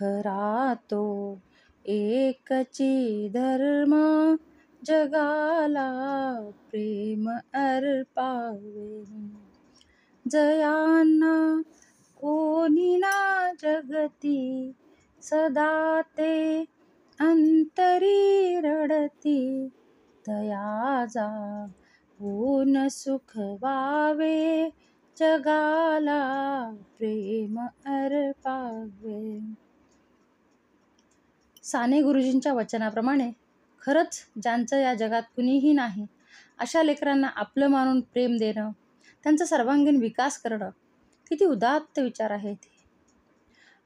खरा तो एकची धर्म जगाला प्रेम अर्पावे. जयांना कोणी ना जगती सदा ते अंतरी रडती. तयाजा ऊन सुख वावे जगाला प्रेम अर्पावे. साने गुरुजींच्या वचनाप्रमाणे खरंच ज्यांचं या जगात कुणीही नाही अशा लेकरांना आपलं मानून प्रेम देणं त्यांचा सर्वांगीण विकास करणं किती उदात्त विचार आहे ते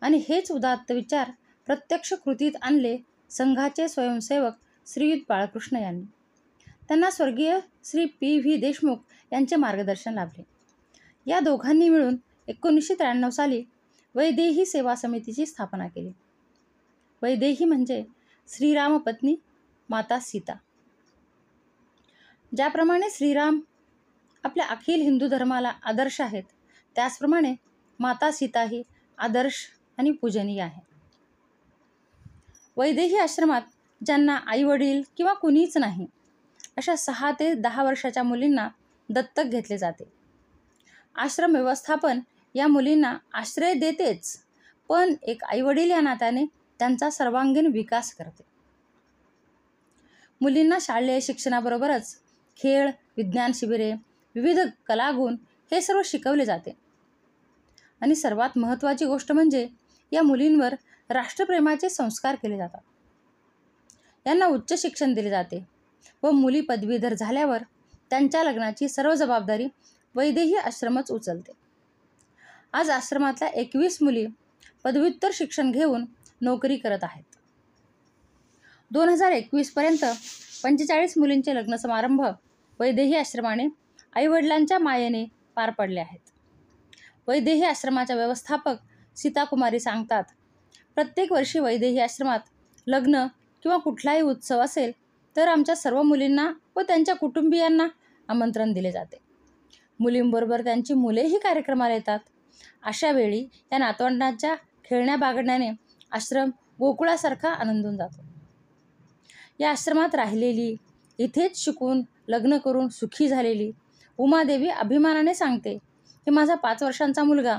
आणि हेच उदात्त विचार प्रत्यक्ष कृतीत आणले संघाचे स्वयंसेवक श्रीयुत बाळकृष्ण यांनी. त्यांना स्वर्गीय श्री पी व्ही देशमुख यांचे मार्गदर्शन लाभले. या दोघांनी मिळून एकोणीसशे त्र्याण्णव साली वैदेही सेवा समितीची स्थापना केली. वैदेही म्हणजे श्रीरामपत्नी माता सीता. ज्याप्रमाणे श्रीराम आपल्या अखिल हिंदू धर्माला आदर्श आहेत त्याचप्रमाणे माता सीता ही आदर्श आणि पूजनीय आहे. वैदेही आश्रमात ज्यांना आईवडील किंवा कुणीच नाही अशा सहा ते दहा वर्षाच्या मुलींना दत्तक घेतले जाते. आश्रम व्यवस्थापन या मुलींना आश्रय देतेच पण एक आईवडील या नात्याने त्यांचा सर्वांगीण विकास करते. मुलींना शालेय शिक्षणाबरोबरच खेळ विज्ञान शिबिरे विविध कलागुण हे सर्व शिकवले जाते. आणि सर्वात महत्त्वाची गोष्ट म्हणजे या मुलींवर राष्ट्रप्रेमाचे संस्कार केले जातात. यांना उच्च शिक्षण दिले जाते व मुली पदवीधर झाल्यावर त्यांच्या लग्नाची सर्व जबाबदारी वैदेही आश्रमच उचलते. आज आश्रमातल्या एकवीस मुली पदव्युत्तर शिक्षण घेऊन नोकरी करत आहेत. दोन हजार एकवीसपर्यंत पंचेचाळीस मुलींचे लग्न समारंभ वैदेही आश्रमाने आईवडिलांच्या मायेने पार पडले आहेत. वैदेही आश्रमाच्या व्यवस्थापक सीताकुमारी सांगतात प्रत्येक वर्षी वैदेही आश्रमात लग्न किंवा कुठलाही उत्सव असेल तर आमच्या सर्व मुलींना व त्यांच्या कुटुंबियांना आमंत्रण दिले जाते. मुलींबरोबर त्यांची मुलेही कार्यक्रमाला येतात. अशावेळी या नातवंडांच्या खेळण्या बागडण्याने आश्रम गोकुळासारखा आनंदून जातो. या आश्रमात राहिलेली इथेच शिकून लग्न करून सुखी झालेली उमादेवी अभिमानाने सांगते की माझा पाच वर्षांचा मुलगा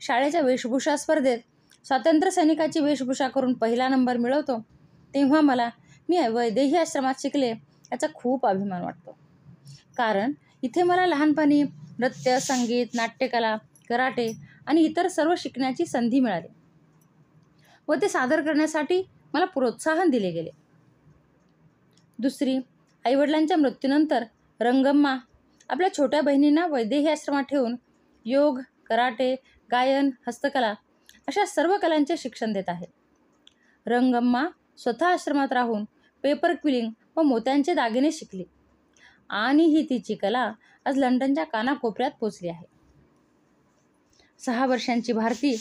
शाळेच्या वेशभूषा स्पर्धेत स्वातंत्र्य सैनिकाची वेशभूषा करून पहिला नंबर मिळवतो तेव्हा मला मी वैदेही आश्रमात शिकले याचा खूप अभिमान वाटतो. कारण इथे मला लहानपणी नृत्य संगीत नाट्यकला कराटे आणि इतर सर्व शिकण्याची संधी मिळाली. व ते सादर करण्यासाठी मला प्रोत्साहन दिले गेले. दुसरी आईवडिलांच्या मृत्यूनंतर रंगम्मा आपल्या छोट्या बहिणींना वैदेही आश्रमात ठेवून योग कराटे गायन हस्तकला अशा सर्व कलांचे शिक्षण देत आहे रंगम्मा स्वतः आश्रमात राहून पेपर क्विलिंग व मोत्यांचे दागिने शिकली आणि ही तिची कला आज लंडनच्या कानाकोपऱ्यात पोचली आहे. सहा वर्षांची भारती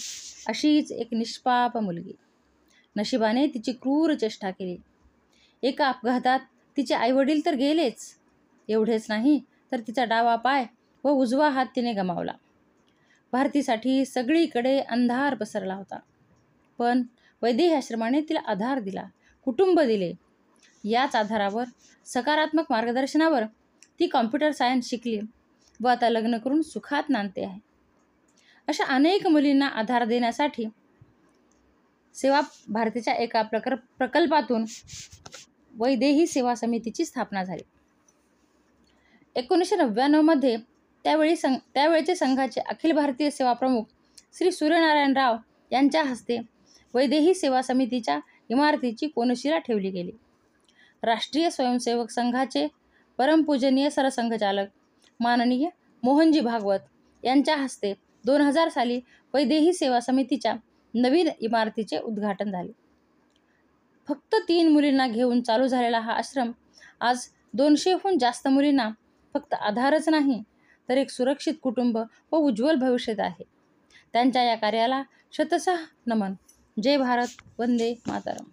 अशीच एक निष्पाप मुलगी. नशिबाने तिची क्रूर चेष्टा केली. एका अपघातात तिचे आईवडील तर गेलेच. एवढेच नाही तर तिचा डावा पाय व उजवा हात तिने गमावला. भारतीसाठी सगळीकडे अंधार पसरला होता. पण वैदेही आश्रमाने तिला आधार दिला कुटुंब दिले. याच आधारावर सकारात्मक मार्गदर्शनावर ती कॉम्प्युटर सायन्स शिकली व आता लग्न करून सुखात नांदते आहे. अशा अनेक मुलींना आधार देण्यासाठी सेवा भारतीच्या एका प्रकर प्रकल्पातून वैदेही सेवा समितीची स्थापना झाली. एकोणीसशे नव्याण्णवमध्ये त्यावेळी संघ त्यावेळेचे संघाचे अखिल भारतीय सेवा प्रमुख श्री सूर्यनारायण राव यांच्या हस्ते वैदेही सेवा समितीच्या इमारतीची कोनशिला ठेवली गेली. राष्ट्रीय स्वयंसेवक संघाचे परमपूजनीय सरसंघचालक माननीय मोहनजी भागवत यांच्या हस्ते दोन हजार साली वैदेही सेवा समितीच्या नवीन इमारतीचे उद्घाटन झाले. फक्त तीन मुलींना घेऊन चालू झालेला हा आश्रम आज दोनशेहून जास्त मुलींना फक्त आधारच नाही तर एक सुरक्षित कुटुंब व उज्ज्वल भविष्यात आहे. त्यांच्या या कार्याला शतशः नमन. जय भारत वंदे मातरम.